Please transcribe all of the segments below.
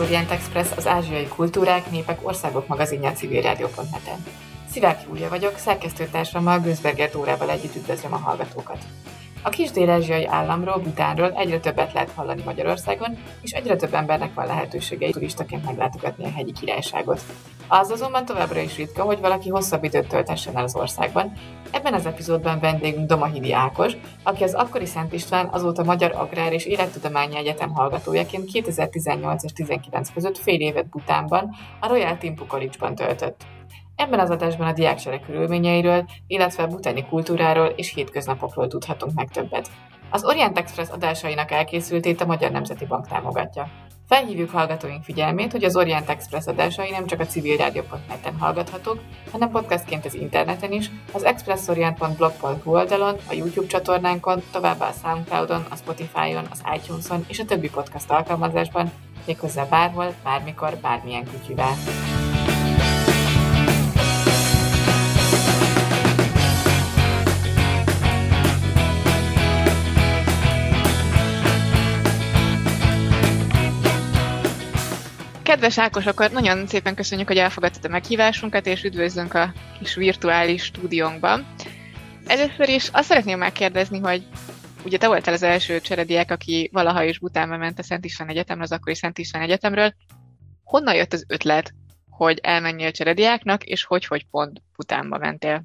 Orient Express az ázsiai kultúrák, népek, országok magazinja a civilrádió.net-en. Sziláki Júlia vagyok, szerkesztőtársammal Gőzberger Dórával együtt üdvözlöm a hallgatókat. A kis dél-ázsiai államról, Butánról egyre többet lehet hallani Magyarországon, és egyre több embernek van lehetősége turistaként meglátogatni a hegyi királyságot. Az azonban továbbra is ritka, hogy valaki hosszabb időt töltessen el az országban. Ebben az epizódban vendégünk Domahidi Ákos, aki az akkori Szent István azóta Magyar Agrár és Élettudományi Egyetem hallgatójaként 2018 és 19 között fél évet Butánban, a Royal Timpu College-ban töltött. Ebben az adásban a diáksereg körülményeiről, illetve butáni kultúráról és hétköznapokról tudhatunk meg többet. Az Orient Express adásainak elkészültét a Magyar Nemzeti Bank támogatja. Felhívjuk hallgatóink figyelmét, hogy az Orient Express adásai nem csak a civilrádió.net-en hallgathatók, hanem podcastként az interneten is, az expressorient.blog.hu oldalon, a YouTube csatornánkon, továbbá a Soundcloudon, a Spotify-on, az iTunes-on és a többi podcast alkalmazásban, méghozzá bárhol, bármikor, bármilyen kütyüvel. Kedves Ákos, akkor nagyon szépen köszönjük, hogy elfogadtad a meghívásunkat, és üdvözlünk a kis virtuális stúdiónkban. Először is azt szeretném megkérdezni, hogy ugye te voltál az első cserediák, aki valaha is Butánba ment a Szent István Egyetemre, az akkori Szent István Egyetemről. Honnan jött az ötlet, hogy elmenjél cserediáknak, és hogy, hogy pont Butánba mentél?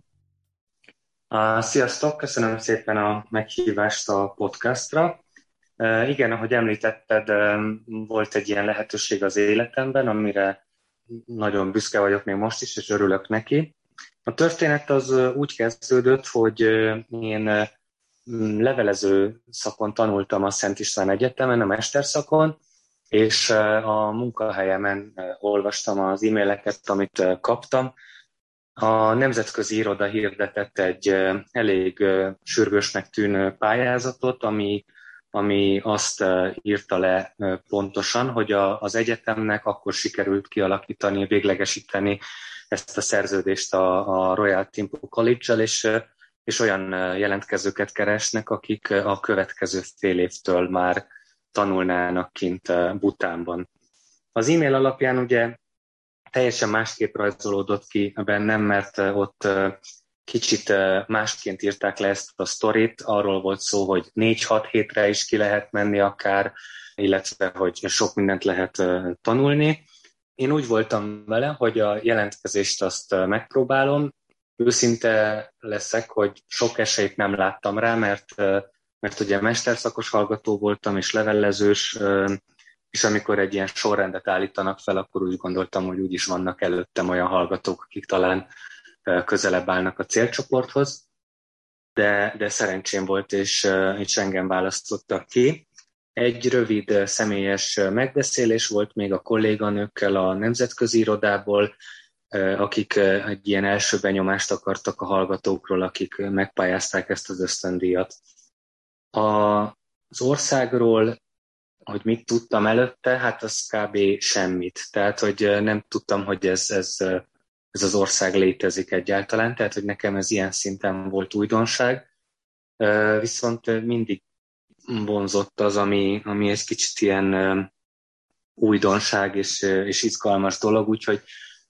Sziasztok, köszönöm szépen a meghívást a podcastra. Igen, ahogy említetted, volt egy ilyen lehetőség az életemben, amire nagyon büszke vagyok még most is, és örülök neki. A történet az úgy kezdődött, hogy én levelező szakon tanultam a Szent István Egyetemen, a mesterszakon, és a munkahelyemen olvastam az e-maileket, amit kaptam. A nemzetközi iroda hirdetett egy elég sürgősnek tűnő pályázatot, ami ami azt írta le pontosan, hogy a, az egyetemnek akkor sikerült kialakítani, véglegesíteni ezt a szerződést a, a Royal Timpo College-el, és, és olyan jelentkezőket keresnek, akik a következő fél évtől már tanulnának kint Butánban. Az e-mail alapján ugye teljesen másképp rajzolódott ki bennem, mert ott kicsit másként írták le ezt a sztorit. Arról volt szó, hogy 4-6 hétre is ki lehet menni akár, illetve hogy sok mindent lehet tanulni. Én úgy voltam vele, hogy a jelentkezést azt megpróbálom. Őszinte leszek, hogy sok esélyt nem láttam rá, mert, mert ugye mesterszakos hallgató voltam, és levelezős, és amikor egy ilyen sorrendet állítanak fel, akkor úgy gondoltam, hogy úgyis vannak előttem olyan hallgatók, akik talán közelebb állnak a célcsoporthoz, de, de szerencsém volt, és, és engem választottak ki. Egy rövid személyes megbeszélés volt még a kolléganőkkel a nemzetközi irodából, akik egy ilyen első benyomást akartak a hallgatókról, akik megpályázták ezt az ösztöndíjat. A, az országról, hogy mit tudtam előtte, hát az kb. semmit. Tehát, hogy nem tudtam, hogy ez, ez ez az ország létezik egyáltalán, tehát hogy nekem ez ilyen szinten volt újdonság. Viszont mindig vonzott az, ami, ami egy kicsit ilyen újdonság és, és izgalmas dolog, úgyhogy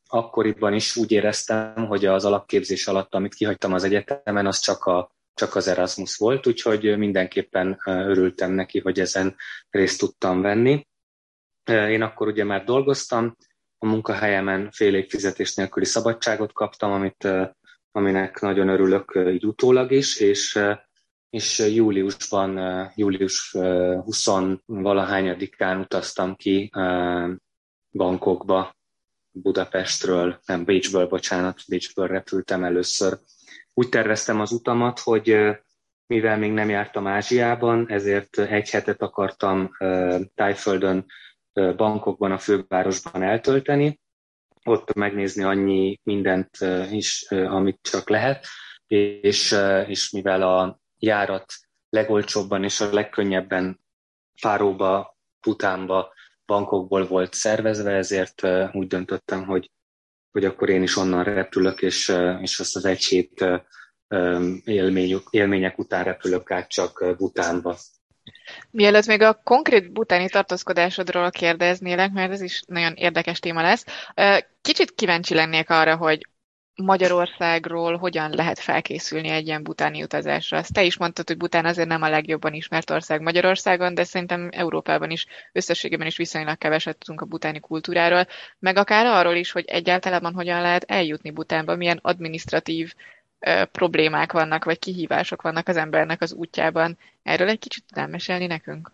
akkoriban is úgy éreztem, hogy az alapképzés alatt, amit kihagytam az egyetemen, az csak, a, csak az Erasmus volt, úgyhogy mindenképpen örültem neki, hogy ezen részt tudtam venni. Én akkor ugye már dolgoztam, a munkahelyemen fél év fizetés nélküli szabadságot kaptam, amit, aminek nagyon örülök így utólag is, és, és júliusban, július 20 valahányadikán utaztam ki bankokba, Budapestről, nem Bécsből, bocsánat, Bécsből repültem először. Úgy terveztem az utamat, hogy mivel még nem jártam Ázsiában, ezért egy hetet akartam Tájföldön bankokban, a fővárosban eltölteni, ott megnézni annyi mindent is, amit csak lehet, és, és mivel a járat legolcsóbban és a legkönnyebben Fáróba, Putánba, bankokból volt szervezve, ezért úgy döntöttem, hogy, hogy akkor én is onnan repülök, és, és azt az egy hét élmények, után repülök át csak Butánba. Mielőtt még a konkrét butáni tartózkodásodról kérdeznélek, mert ez is nagyon érdekes téma lesz, kicsit kíváncsi lennék arra, hogy Magyarországról hogyan lehet felkészülni egy ilyen butáni utazásra. Azt te is mondtad, hogy Bután azért nem a legjobban ismert ország Magyarországon, de szerintem Európában is összességében is viszonylag keveset tudunk a butáni kultúráról, meg akár arról is, hogy egyáltalán hogyan lehet eljutni Butánba, milyen administratív problémák vannak, vagy kihívások vannak az embernek az útjában. Erről egy kicsit tudnál mesélni nekünk?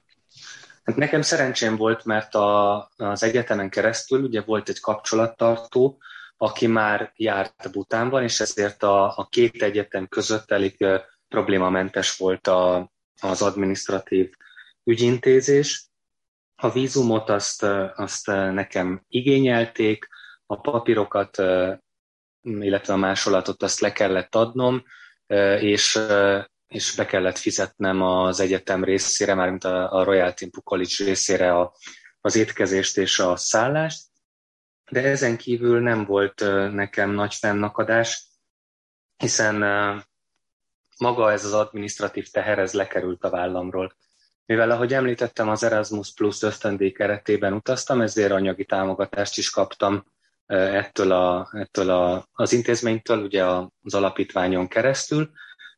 Hát nekem szerencsém volt, mert a, az egyetemen keresztül ugye volt egy kapcsolattartó, aki már járt Butánban, és ezért a, a két egyetem között elég problémamentes volt a, az administratív ügyintézés. A vízumot azt, azt nekem igényelték, a papírokat, illetve a másolatot azt le kellett adnom, és, és be kellett fizetnem az egyetem részére, mármint a, a Royal Timpu College részére a, az étkezést és a szállást de ezen kívül nem volt nekem nagy fennakadás, hiszen maga ez az administratív teher, ez lekerült a vállamról. Mivel, ahogy említettem, az Erasmus Plus ösztöndíj keretében utaztam, ezért anyagi támogatást is kaptam ettől, a, ettől a, az intézménytől, ugye az alapítványon keresztül,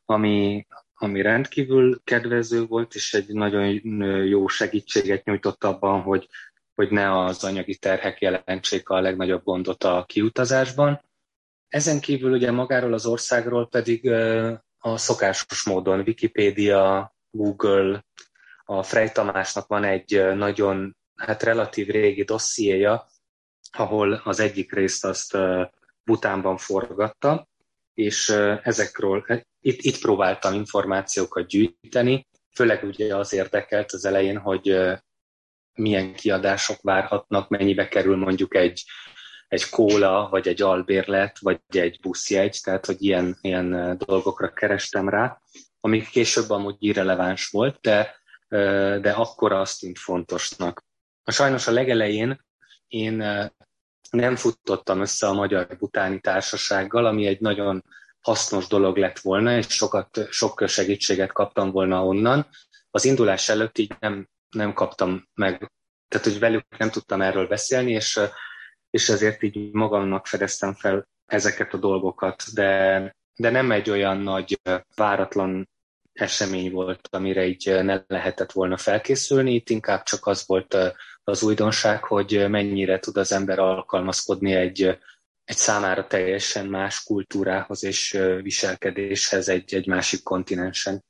ami, ami rendkívül kedvező volt, és egy nagyon jó segítséget nyújtott abban, hogy hogy ne az anyagi terhek jelentsék a legnagyobb gondot a kiutazásban. Ezen kívül ugye magáról az országról pedig a szokásos módon Wikipédia, Google, a Frey Tamásnak van egy nagyon, hát relatív régi dossziéja, ahol az egyik részt azt Butánban forgatta, és ezekről, e, itt, itt próbáltam információkat gyűjteni, főleg ugye az érdekelt az elején, hogy milyen kiadások várhatnak, mennyibe kerül mondjuk egy, egy kóla, vagy egy albérlet, vagy egy buszjegy, tehát hogy ilyen, ilyen dolgokra kerestem rá, ami később amúgy irreleváns volt, de, de akkor azt tűnt fontosnak. Sajnos a legelején én nem futottam össze a Magyar Butáni Társasággal, ami egy nagyon hasznos dolog lett volna, és sokat, sok segítséget kaptam volna onnan. Az indulás előtt így nem nem kaptam meg, tehát hogy velük nem tudtam erről beszélni, és, és ezért így magamnak fedeztem fel ezeket a dolgokat, de, de nem egy olyan nagy váratlan esemény volt, amire így ne lehetett volna felkészülni, itt inkább csak az volt az újdonság, hogy mennyire tud az ember alkalmazkodni egy, egy számára teljesen más kultúrához és viselkedéshez egy, egy másik kontinensen.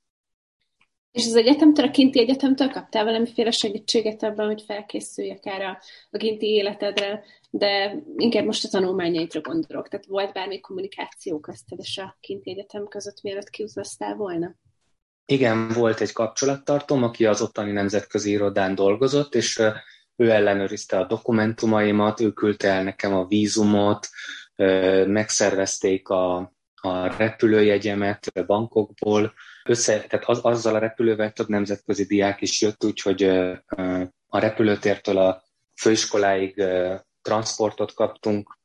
És az egyetemtől, a kinti egyetemtől kaptál valamiféle segítséget abban, hogy felkészülj akár a, a kinti életedre, de inkább most a tanulmányaidra gondolok. Tehát volt bármi kommunikáció közted és a kinti egyetem között, mielőtt kiutaztál volna? Igen, volt egy kapcsolattartom, aki az ottani nemzetközi irodán dolgozott, és ő ellenőrizte a dokumentumaimat, ő küldte el nekem a vízumot, megszervezték a, a repülőjegyemet bankokból, össze, tehát az, azzal a repülővel több nemzetközi diák is jött, úgyhogy a repülőtértől a főiskoláig transportot kaptunk,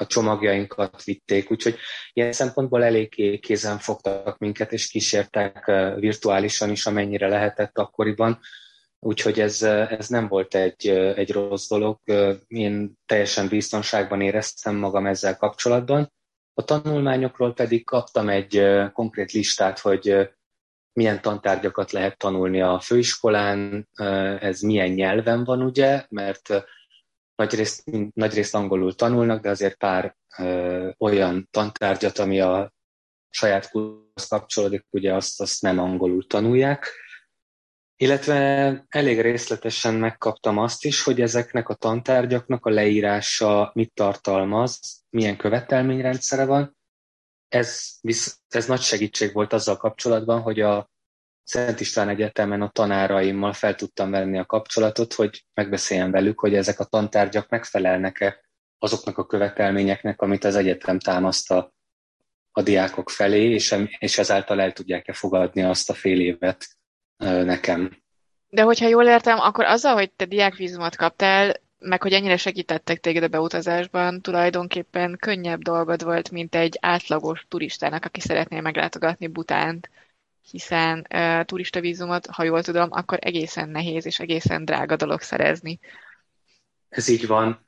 a csomagjainkat vitték, úgyhogy ilyen szempontból eléggé kézen fogtak minket, és kísértek virtuálisan is, amennyire lehetett akkoriban. Úgyhogy ez, ez nem volt egy, egy rossz dolog. Én teljesen biztonságban éreztem magam ezzel kapcsolatban. A tanulmányokról pedig kaptam egy konkrét listát, hogy milyen tantárgyakat lehet tanulni a főiskolán, ez milyen nyelven van, ugye, mert nagyrészt, nagyrészt angolul tanulnak, de azért pár olyan tantárgyat, ami a saját kultúrhoz kapcsolódik, ugye azt, azt nem angolul tanulják. Illetve elég részletesen megkaptam azt is, hogy ezeknek a tantárgyaknak a leírása mit tartalmaz, milyen követelményrendszere van. Ez, ez nagy segítség volt azzal kapcsolatban, hogy a Szent István Egyetemen a tanáraimmal fel tudtam venni a kapcsolatot, hogy megbeszéljem velük, hogy ezek a tantárgyak megfelelnek-e azoknak a követelményeknek, amit az egyetem támaszt a, a diákok felé, és, és ezáltal el tudják-e fogadni azt a fél évet, nekem. De hogyha jól értem, akkor azzal, hogy te diákvízumot kaptál, meg hogy ennyire segítettek téged a beutazásban, tulajdonképpen könnyebb dolgod volt, mint egy átlagos turistának, aki szeretné meglátogatni Butánt. hiszen uh, turistavízumot, ha jól tudom, akkor egészen nehéz és egészen drága dolog szerezni. Ez így van.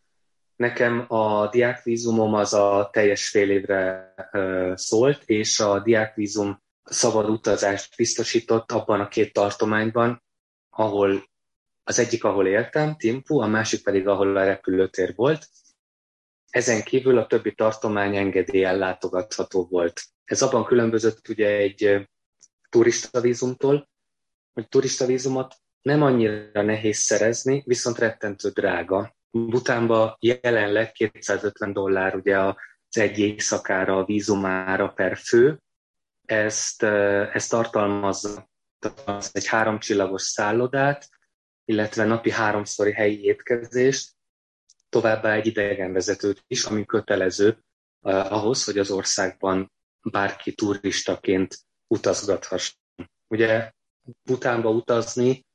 Nekem a diákvízumom az a teljes fél évre uh, szólt, és a diákvízum szabad utazást biztosított abban a két tartományban, ahol az egyik, ahol éltem, Timpu, a másik pedig, ahol a repülőtér volt. Ezen kívül a többi tartomány engedélyen látogatható volt. Ez abban különbözött ugye egy turistavízumtól, hogy turistavízumot nem annyira nehéz szerezni, viszont rettentő drága. Butánban jelenleg 250 dollár ugye az egy éjszakára a vízumára per fő. Ezt, ezt tartalmazza az egy háromcsillagos szállodát, illetve napi háromszori helyi étkezést, továbbá egy idegenvezetőt is, ami kötelező ahhoz, hogy az országban bárki turistaként utazgathasson. Ugye Butánba utazni,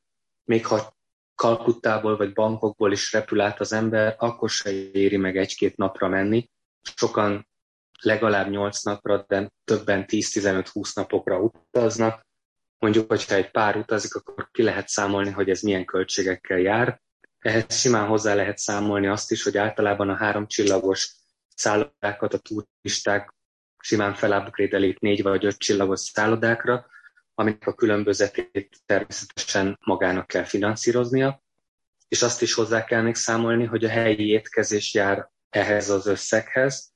még ha Kalkuttából vagy bankokból is repül át az ember, akkor se éri meg egy-két napra menni. Sokan legalább 8 napra, de többen 10-15-20 napokra utaznak. Mondjuk, hogyha egy pár utazik, akkor ki lehet számolni, hogy ez milyen költségekkel jár. Ehhez simán hozzá lehet számolni azt is, hogy általában a három csillagos szállodákat a turisták simán felupgrade négy vagy öt csillagos szállodákra, aminek a különbözetét természetesen magának kell finanszíroznia, és azt is hozzá kell még számolni, hogy a helyi étkezés jár ehhez az összeghez,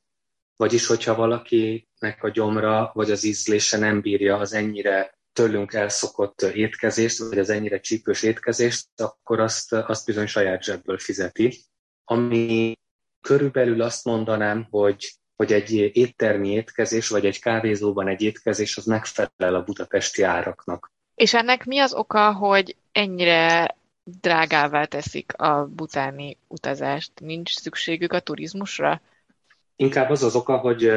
vagyis hogyha valakinek a gyomra vagy az ízlése nem bírja az ennyire tőlünk elszokott étkezést, vagy az ennyire csípős étkezést, akkor azt, azt bizony saját zsebből fizeti. Ami körülbelül azt mondanám, hogy hogy egy éttermi étkezés, vagy egy kávézóban egy étkezés, az megfelel a budapesti áraknak. És ennek mi az oka, hogy ennyire drágává teszik a butáni utazást? Nincs szükségük a turizmusra? Inkább az az oka, hogy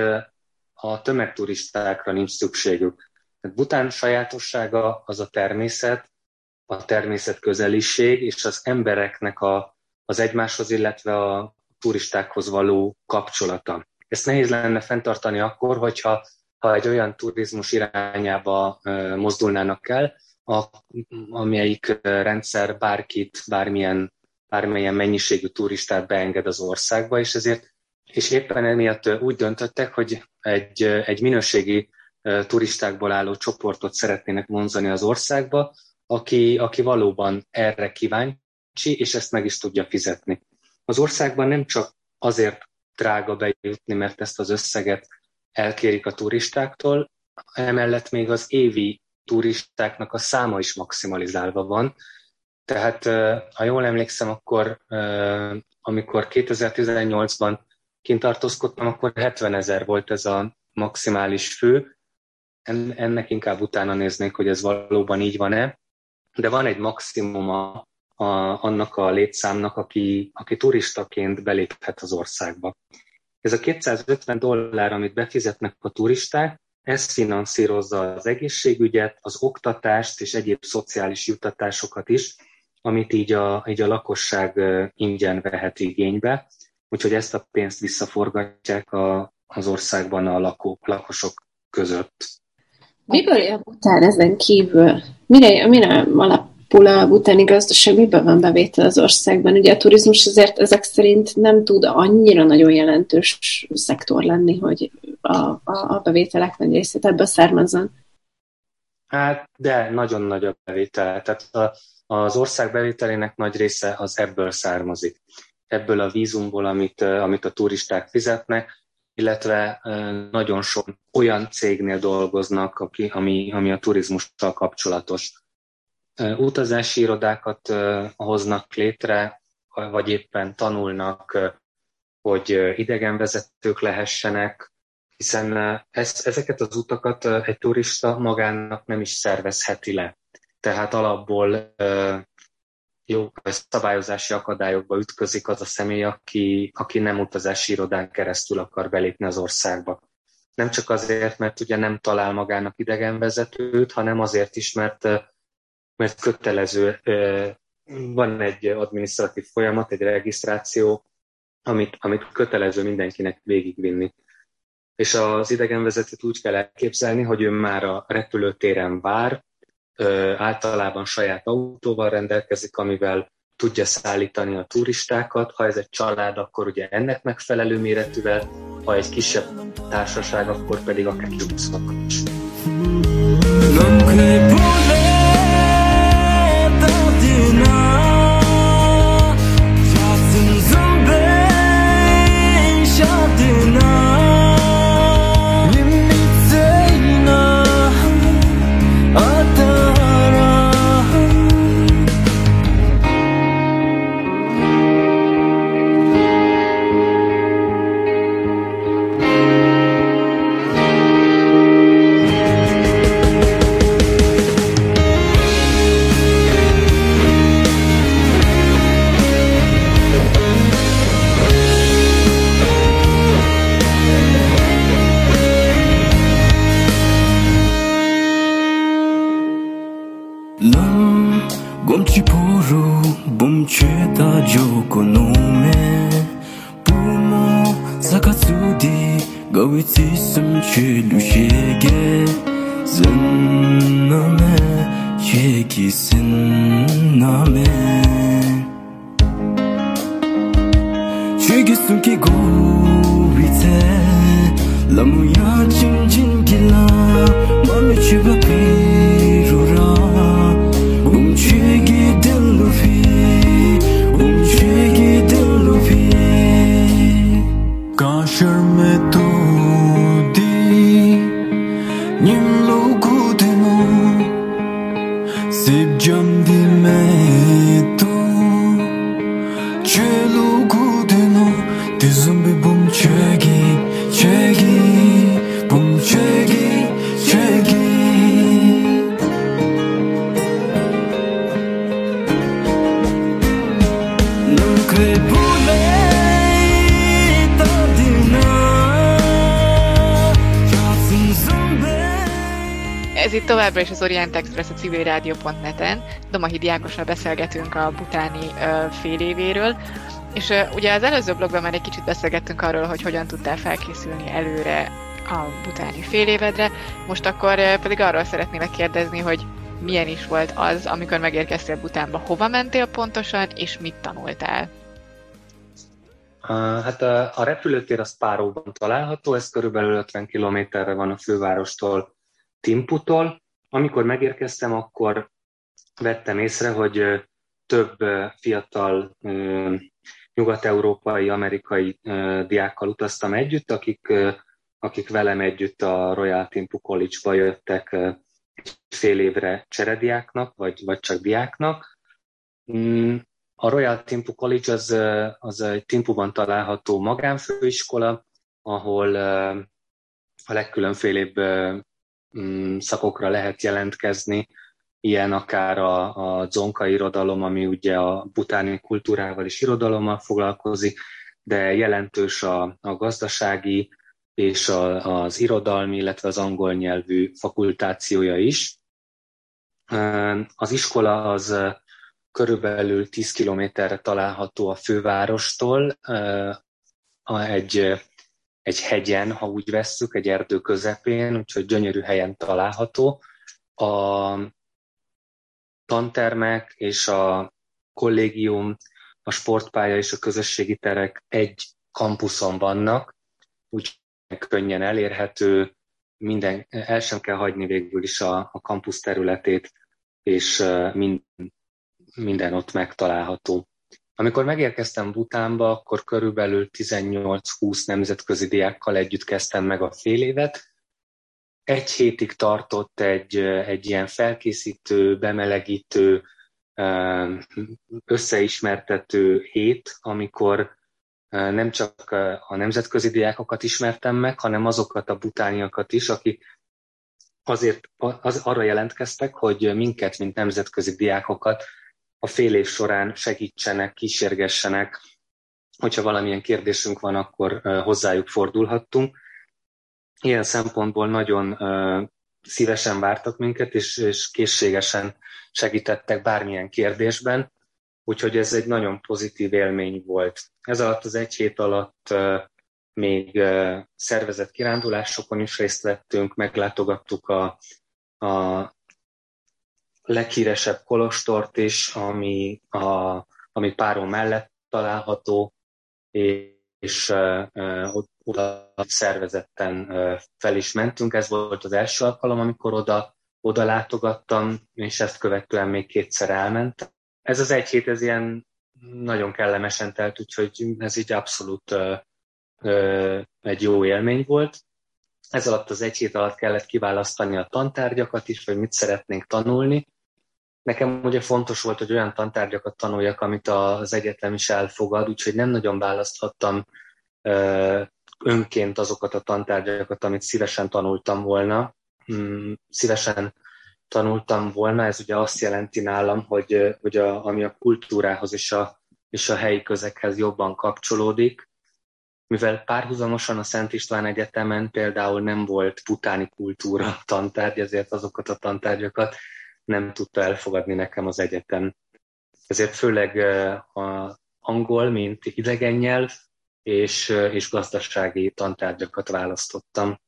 a tömegturistákra nincs szükségük. Bután sajátossága az a természet, a természet közeliség és az embereknek a, az egymáshoz, illetve a turistákhoz való kapcsolata. Ezt nehéz lenne fenntartani akkor, hogyha ha egy olyan turizmus irányába mozdulnának el, a, amelyik rendszer bárkit, bármilyen, bármilyen mennyiségű turistát beenged az országba, és ezért és éppen emiatt úgy döntöttek, hogy egy, egy minőségi turistákból álló csoportot szeretnének vonzani az országba, aki, aki valóban erre kíváncsi, és ezt meg is tudja fizetni. Az országban nem csak azért drága bejutni, mert ezt az összeget elkérik a turistáktól, emellett még az évi turistáknak a száma is maximalizálva van. Tehát, ha jól emlékszem, akkor amikor 2018-ban kint tartózkodtam, akkor 70 ezer volt ez a maximális fő, ennek inkább utána néznék, hogy ez valóban így van-e, de van egy maximuma a, annak a létszámnak, aki, aki turistaként beléphet az országba. Ez a 250 dollár, amit befizetnek a turisták, ez finanszírozza az egészségügyet, az oktatást és egyéb szociális juttatásokat is, amit így a, így a lakosság ingyen vehet igénybe, úgyhogy ezt a pénzt visszaforgatják a, az országban a lakók, lakosok között. Miből él Bután ezen kívül? Mire, mire alapul a butáni gazdaság? Miből van bevétel az országban? Ugye a turizmus azért ezek szerint nem tud annyira nagyon jelentős szektor lenni, hogy a, a, a bevételek nagy részét ebből származzon. Hát, de nagyon nagy a bevétel. Tehát a, az ország bevételének nagy része az ebből származik. Ebből a vízumból, amit, amit a turisták fizetnek, illetve nagyon sok olyan cégnél dolgoznak, aki, ami, ami a turizmussal kapcsolatos. Utazási irodákat hoznak létre, vagy éppen tanulnak, hogy idegenvezetők lehessenek, hiszen ez, ezeket az utakat egy turista magának nem is szervezheti le. Tehát alapból jó szabályozási akadályokba ütközik az a személy, aki, aki nem utazási irodán keresztül akar belépni az országba. Nem csak azért, mert ugye nem talál magának idegenvezetőt, hanem azért is, mert, mert kötelező, van egy adminisztratív folyamat, egy regisztráció, amit, amit kötelező mindenkinek végigvinni. és az idegenvezetőt úgy kell elképzelni, hogy ő már a repülőtéren vár, általában saját autóval rendelkezik, amivel tudja szállítani a turistákat. Ha ez egy család, akkor ugye ennek megfelelő méretűvel, ha egy kisebb társaság, akkor pedig akár busznak is. Továbbra is az Orient Express a civilrádió.net-en. Domahidi Ákossal beszélgetünk a butáni fél évéről, és ugye az előző blogban már egy kicsit beszélgettünk arról, hogy hogyan tudtál felkészülni előre a butáni fél évedre. Most akkor pedig arról szeretnélek kérdezni, hogy milyen is volt az, amikor megérkeztél Butánba, hova mentél pontosan, és mit tanultál? Hát a, a repülőtér az Páróban található, ez körülbelül 50 kilométerre van a fővárostól, Timputól, amikor megérkeztem, akkor vettem észre, hogy több fiatal nyugat-európai, amerikai diákkal utaztam együtt, akik, akik velem együtt a Royal Timpu College-ba jöttek fél évre cserediáknak, vagy, vagy csak diáknak. Mm, a Royal Timpu College az, az egy Timpuban található magánfőiskola, ahol a legkülönfélébb szakokra lehet jelentkezni, ilyen akár a, a zonka irodalom, ami ugye a butáni kultúrával és irodalommal foglalkozik, de jelentős a, a gazdasági és a, az irodalmi, illetve az angol nyelvű fakultációja is. Az iskola az körülbelül 10 kilométerre található a fővárostól, egy egy hegyen, ha úgy vesszük, egy erdő közepén, úgyhogy gyönyörű helyen található. A tantermek és a kollégium, a sportpálya és a közösségi terek egy kampuszon vannak, úgy könnyen elérhető, minden, el sem kell hagyni végül is a, a kampusz területét, és mind, minden ott megtalálható. Amikor megérkeztem Butánba, akkor körülbelül 18-20 nemzetközi diákkal együtt kezdtem meg a fél évet. Egy hétig tartott egy, egy ilyen felkészítő, bemelegítő, összeismertető hét, amikor nem csak a nemzetközi diákokat ismertem meg, hanem azokat a butániakat is, akik azért az, arra jelentkeztek, hogy minket, mint nemzetközi diákokat a fél év során segítsenek, kísérgessenek, hogyha valamilyen kérdésünk van, akkor hozzájuk fordulhattunk. Ilyen szempontból nagyon szívesen vártak minket, és, és készségesen segítettek bármilyen kérdésben, úgyhogy ez egy nagyon pozitív élmény volt. Ez alatt az egy hét alatt még szervezett kirándulásokon is részt vettünk, meglátogattuk a, a leghíresebb kolostort is, ami, a, ami Páron mellett található, és uh, oda szervezetten uh, fel is mentünk. Ez volt az első alkalom, amikor oda, oda látogattam, és ezt követően még kétszer elmentem. Ez az egy hét, ez ilyen nagyon kellemesen telt, úgyhogy ez így abszolút uh, egy jó élmény volt. Ez alatt az egy hét alatt kellett kiválasztani a tantárgyakat is, hogy mit szeretnénk tanulni, Nekem ugye fontos volt, hogy olyan tantárgyakat tanuljak, amit az egyetem is elfogad, úgyhogy nem nagyon választhattam önként azokat a tantárgyakat, amit szívesen tanultam volna. Mm, szívesen tanultam volna, ez ugye azt jelenti nálam, hogy, hogy a, ami a kultúrához és a, és a helyi közekhez jobban kapcsolódik, mivel párhuzamosan a Szent István Egyetemen például nem volt butáni kultúra tantárgy, ezért azokat a tantárgyakat nem tudta elfogadni nekem az egyetem. Ezért főleg a angol, mint idegen nyelv, és, és gazdasági tantárgyakat választottam.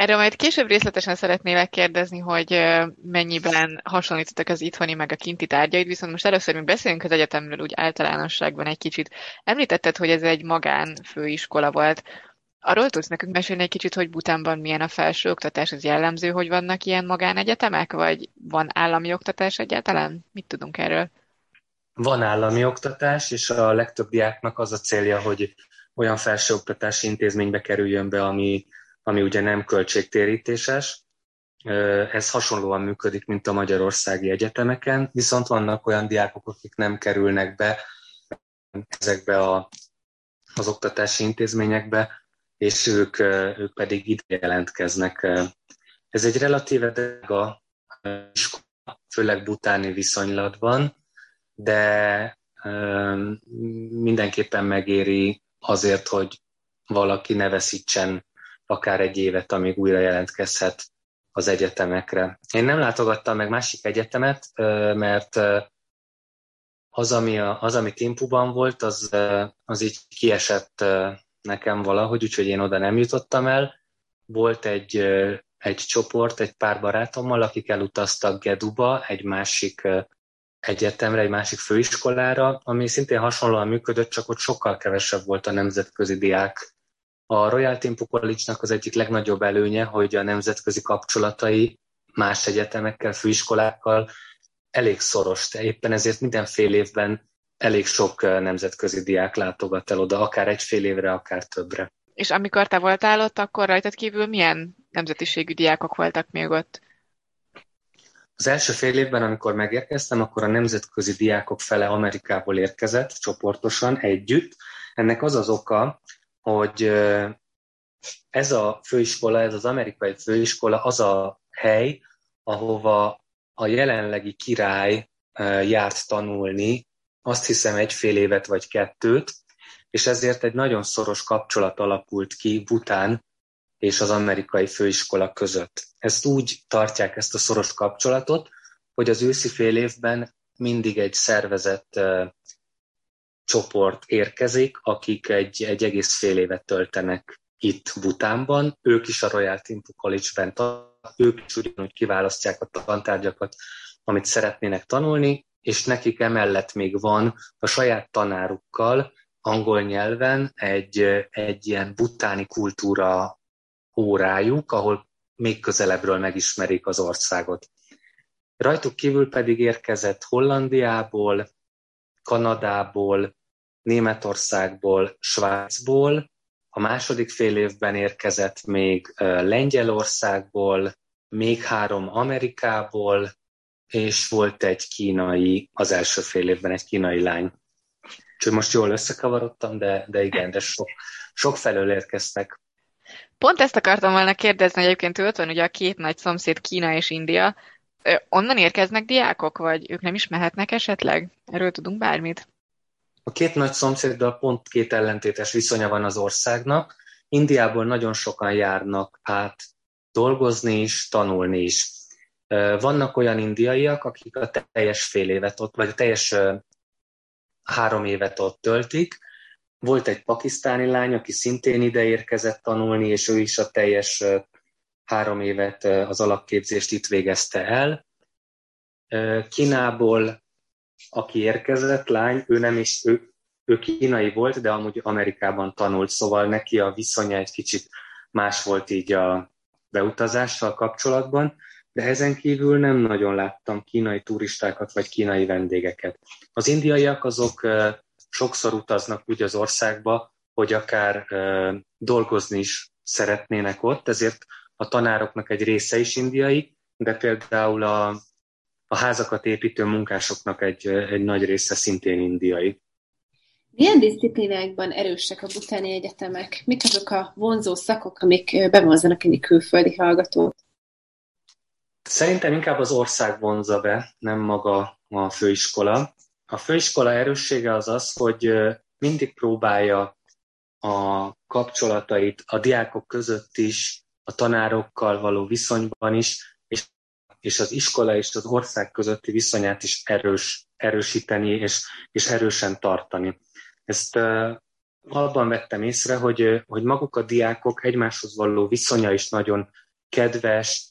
Erről majd később részletesen szeretnélek kérdezni, hogy mennyiben hasonlítottak az itthoni meg a kinti tárgyait, viszont most először mi beszélünk az egyetemről úgy általánosságban egy kicsit. Említetted, hogy ez egy magán főiskola volt. Arról tudsz nekünk mesélni egy kicsit, hogy Butánban milyen a felsőoktatás? Ez jellemző, hogy vannak ilyen magánegyetemek, vagy van állami oktatás egyáltalán? Mit tudunk erről? Van állami oktatás, és a legtöbb diáknak az a célja, hogy olyan felsőoktatási intézménybe kerüljön be, ami, ami ugye nem költségtérítéses. Ez hasonlóan működik, mint a magyarországi egyetemeken, viszont vannak olyan diákok, akik nem kerülnek be ezekbe a, az oktatási intézményekbe, és ők, ők pedig ide jelentkeznek. Ez egy relatíve drága iskola, főleg butáni viszonylatban, de mindenképpen megéri azért, hogy valaki ne veszítsen akár egy évet, amíg újra jelentkezhet az egyetemekre. Én nem látogattam meg másik egyetemet, mert az, ami, a, az, ami Timpuban volt, az, az így kiesett nekem valahogy, úgyhogy én oda nem jutottam el. Volt egy, egy csoport, egy pár barátommal, akik elutaztak Geduba, egy másik egyetemre, egy másik főiskolára, ami szintén hasonlóan működött, csak ott sokkal kevesebb volt a nemzetközi diák. A Royal Timpu College-nak az egyik legnagyobb előnye, hogy a nemzetközi kapcsolatai más egyetemekkel, főiskolákkal elég szoros. De éppen ezért minden fél évben elég sok nemzetközi diák látogat el oda, akár egy fél évre, akár többre. És amikor te voltál ott, akkor rajtad kívül milyen nemzetiségű diákok voltak még ott? Az első fél évben, amikor megérkeztem, akkor a nemzetközi diákok fele Amerikából érkezett csoportosan együtt. Ennek az az oka, hogy ez a főiskola, ez az amerikai főiskola az a hely, ahova a jelenlegi király járt tanulni azt hiszem egyfél évet vagy kettőt, és ezért egy nagyon szoros kapcsolat alakult ki Bután és az amerikai főiskola között. Ezt úgy tartják ezt a szoros kapcsolatot, hogy az őszi fél évben mindig egy szervezett csoport érkezik, akik egy, egy egész fél évet töltenek itt Butánban. Ők is a Royal Timpu College-ben ők is ugyanúgy kiválasztják a tantárgyakat, amit szeretnének tanulni, és nekik emellett még van a saját tanárukkal angol nyelven egy, egy ilyen butáni kultúra órájuk, ahol még közelebbről megismerik az országot. Rajtuk kívül pedig érkezett Hollandiából, Kanadából, Németországból, Svájcból, a második fél évben érkezett még Lengyelországból, még három Amerikából, és volt egy kínai, az első fél évben egy kínai lány. Úgyhogy most jól összekavarodtam, de, de igen, de sok, sok felől érkeztek. Pont ezt akartam volna kérdezni, egyébként ott van ugye a két nagy szomszéd, Kína és India. Onnan érkeznek diákok, vagy ők nem is mehetnek esetleg? Erről tudunk bármit? A két nagy szomszéddal pont két ellentétes viszonya van az országnak. Indiából nagyon sokan járnak át dolgozni is, tanulni is. Vannak olyan indiaiak, akik a teljes fél évet ott, vagy a teljes három évet ott töltik, volt egy pakisztáni lány, aki szintén ide érkezett tanulni, és ő is a teljes három évet az alapképzést itt végezte el. Kínából, aki érkezett lány, ő nem is, ő, ő kínai volt, de amúgy Amerikában tanult, szóval neki a viszonya egy kicsit más volt így a beutazással kapcsolatban, de ezen kívül nem nagyon láttam kínai turistákat vagy kínai vendégeket. Az indiaiak azok sokszor utaznak úgy az országba, hogy akár dolgozni is szeretnének ott, ezért a tanároknak egy része is indiai, de például a, a házakat építő munkásoknak egy, egy nagy része szintén indiai. Milyen disziplinákban erősek a butáni egyetemek? Mik azok a vonzó szakok, amik bevonzanak egy külföldi hallgatót? Szerintem inkább az ország vonza be, nem maga a főiskola. A főiskola erőssége az az, hogy mindig próbálja a kapcsolatait a diákok között is, a tanárokkal való viszonyban is, és, az iskola és az ország közötti viszonyát is erős, erősíteni és, és erősen tartani. Ezt abban vettem észre, hogy, hogy maguk a diákok egymáshoz való viszonya is nagyon kedves,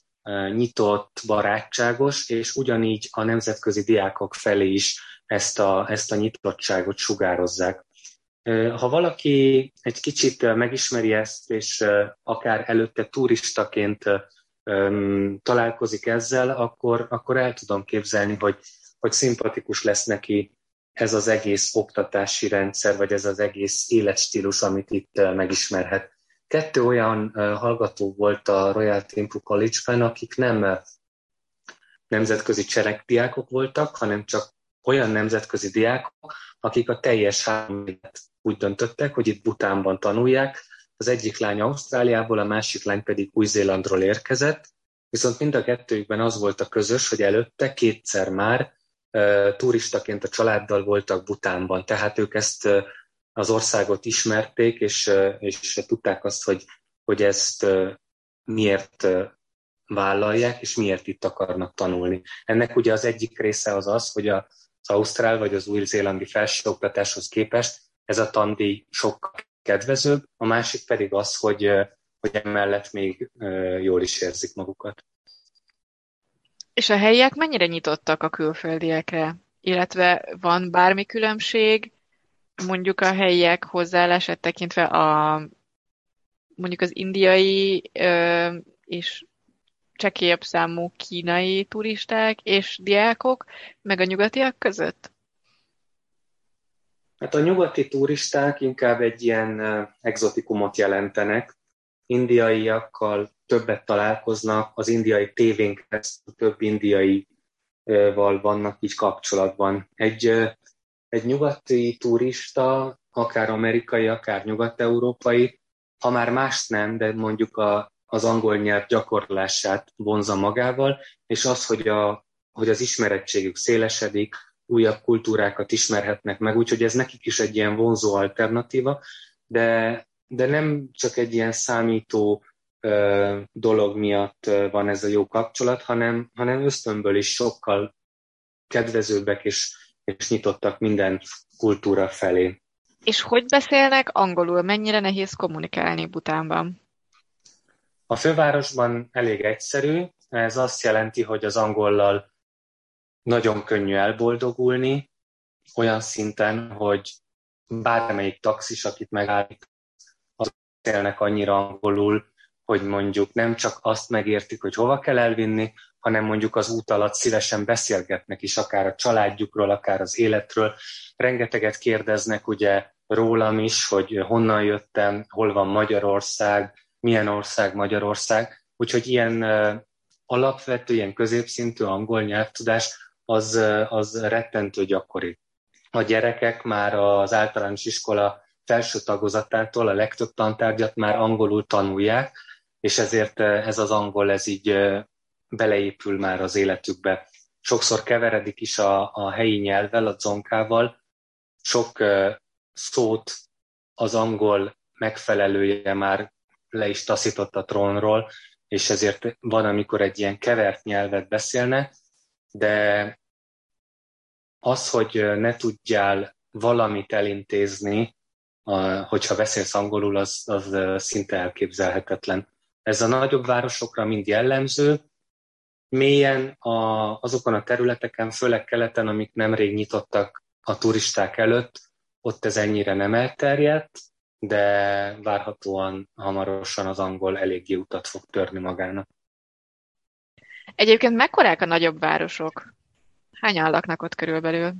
nyitott, barátságos, és ugyanígy a nemzetközi diákok felé is ezt a, ezt a nyitottságot sugározzák. Ha valaki egy kicsit megismeri ezt, és akár előtte turistaként találkozik ezzel, akkor, akkor el tudom képzelni, hogy, hogy szimpatikus lesz neki ez az egész oktatási rendszer, vagy ez az egész életstílus, amit itt megismerhet. Kettő olyan hallgató volt a Royal Temple College-ben, akik nem nemzetközi cserekdiákok voltak, hanem csak olyan nemzetközi diákok, akik a teljes három úgy döntöttek, hogy itt Butánban tanulják. Az egyik lány Ausztráliából, a másik lány pedig Új-Zélandról érkezett, viszont mind a kettőjükben az volt a közös, hogy előtte kétszer már turistaként a családdal voltak Butánban, tehát ők ezt az országot ismerték, és, és tudták azt, hogy, hogy ezt miért vállalják, és miért itt akarnak tanulni. Ennek ugye az egyik része az az, hogy az ausztrál vagy az új-zélandi felsőoktatáshoz képest ez a tandíj sokkal kedvezőbb, a másik pedig az, hogy, hogy emellett még jól is érzik magukat. És a helyiek mennyire nyitottak a külföldiekre? Illetve van bármi különbség mondjuk a helyiek hozzáállását tekintve a mondjuk az indiai ö, és csekélyebb számú kínai turisták és diákok, meg a nyugatiak között? Hát a nyugati turisták inkább egy ilyen exotikumot jelentenek. Indiaiakkal többet találkoznak, az indiai tévén keresztül több indiaival vannak így kapcsolatban. Egy, egy nyugati turista, akár amerikai, akár nyugat-európai, ha már más nem, de mondjuk a, az angol nyelv gyakorlását vonza magával, és az, hogy, a, hogy az ismerettségük szélesedik, újabb kultúrákat ismerhetnek meg, úgyhogy ez nekik is egy ilyen vonzó alternatíva, de, de nem csak egy ilyen számító ö, dolog miatt van ez a jó kapcsolat, hanem, hanem ösztönből is sokkal kedvezőbbek és, és nyitottak minden kultúra felé. És hogy beszélnek angolul? Mennyire nehéz kommunikálni Butánban? A fővárosban elég egyszerű. Ez azt jelenti, hogy az angollal nagyon könnyű elboldogulni, olyan szinten, hogy bármelyik taxis, akit megállít, az beszélnek annyira angolul, hogy mondjuk nem csak azt megértik, hogy hova kell elvinni, hanem mondjuk az út alatt szívesen beszélgetnek is, akár a családjukról, akár az életről. Rengeteget kérdeznek ugye rólam is, hogy honnan jöttem, hol van Magyarország, milyen ország Magyarország. Úgyhogy ilyen alapvető, ilyen középszintű angol nyelvtudás az, az rettentő gyakori. A gyerekek már az általános iskola felső tagozatától a legtöbb tantárgyat már angolul tanulják, és ezért ez az angol ez így beleépül már az életükbe. Sokszor keveredik is a, a helyi nyelvvel, a zonkával. Sok szót az angol megfelelője már le is taszított a trónról, és ezért van, amikor egy ilyen kevert nyelvet beszélnek, de az, hogy ne tudjál valamit elintézni hogyha beszélsz angolul, az, az szinte elképzelhetetlen. Ez a nagyobb városokra mind jellemző, mélyen a, azokon a területeken, főleg keleten, amik nemrég nyitottak a turisták előtt, ott ez ennyire nem elterjedt, de várhatóan hamarosan az angol eléggé utat fog törni magának. Egyébként mekkorák a nagyobb városok? Hányan laknak ott körülbelül?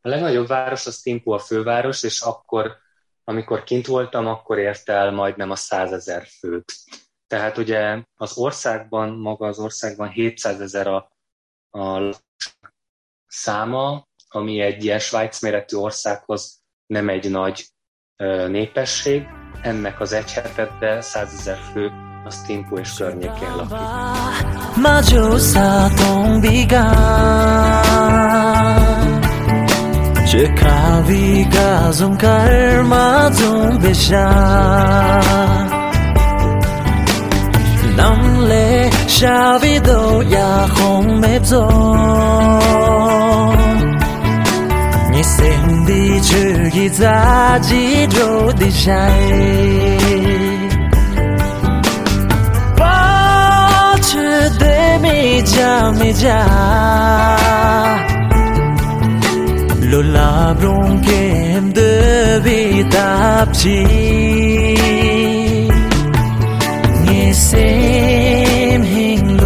A legnagyobb város az Timpu a főváros, és akkor, amikor kint voltam, akkor ért el majdnem a százezer főt. Tehát ugye az országban, maga az országban 700 ezer a, a száma, ami egy ilyen Svájc méretű országhoz nem egy nagy ö, népesség. Ennek az egy hetedbe 100 ezer fő az Timpu és környékén lakik. 마주사던 비가 제 가위가 손갈 마중 배샤 남래 샤비도 야홍 맵소 니 샌디 즐기자 지로 디샤이 প্রেমে জামে যা 롤라브롱 겜드비 답지 니셈 행루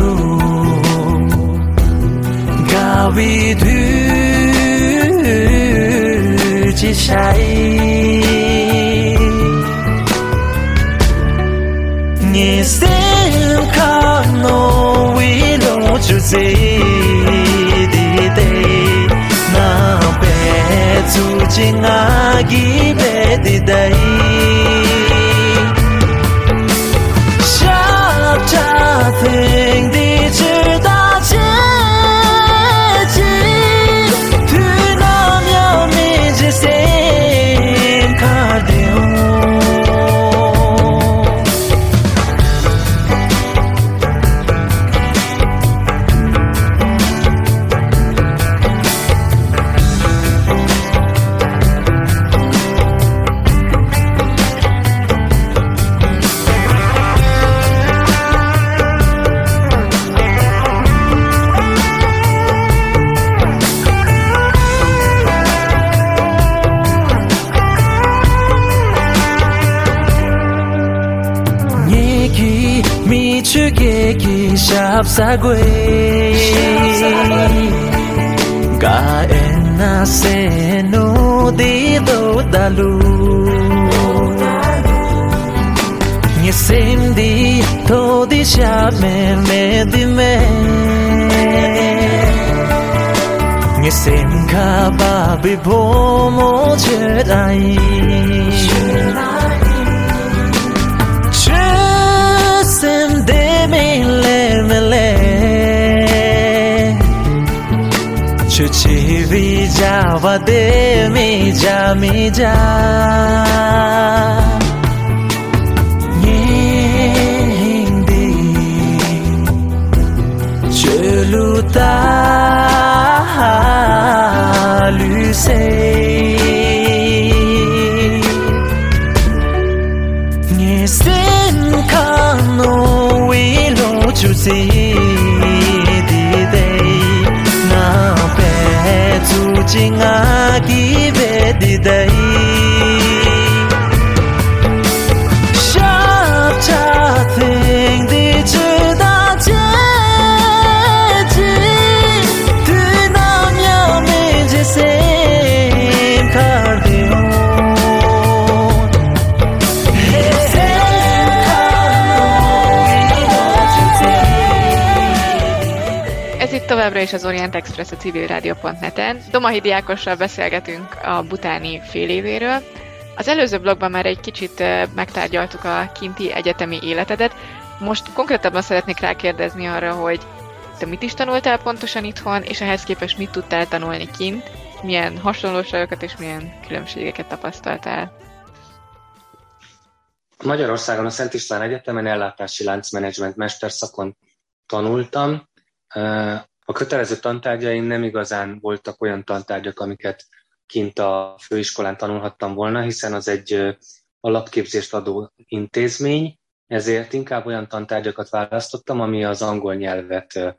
가위 뒤지 샤이 chi nga gi be di dai sagwe ga ena se no de do dalu ni sem di to di sha me me di me ni sem ka ba bi bo mo che dai जावा दे मी जा मी जा is az Orient Express a civilrádió.net-en. Domahidi Ákossal beszélgetünk a butáni fél évéről. Az előző blogban már egy kicsit megtárgyaltuk a kinti egyetemi életedet. Most konkrétabban szeretnék rákérdezni arra, hogy te mit is tanultál pontosan itthon, és ehhez képest mit tudtál tanulni kint, milyen hasonlóságokat és milyen különbségeket tapasztaltál. Magyarországon a Szent István Egyetemen ellátási láncmenedzsment mesterszakon tanultam. A kötelező tantárgyaim nem igazán voltak olyan tantárgyak, amiket kint a főiskolán tanulhattam volna, hiszen az egy alapképzést adó intézmény, ezért inkább olyan tantárgyakat választottam, ami az angol nyelvet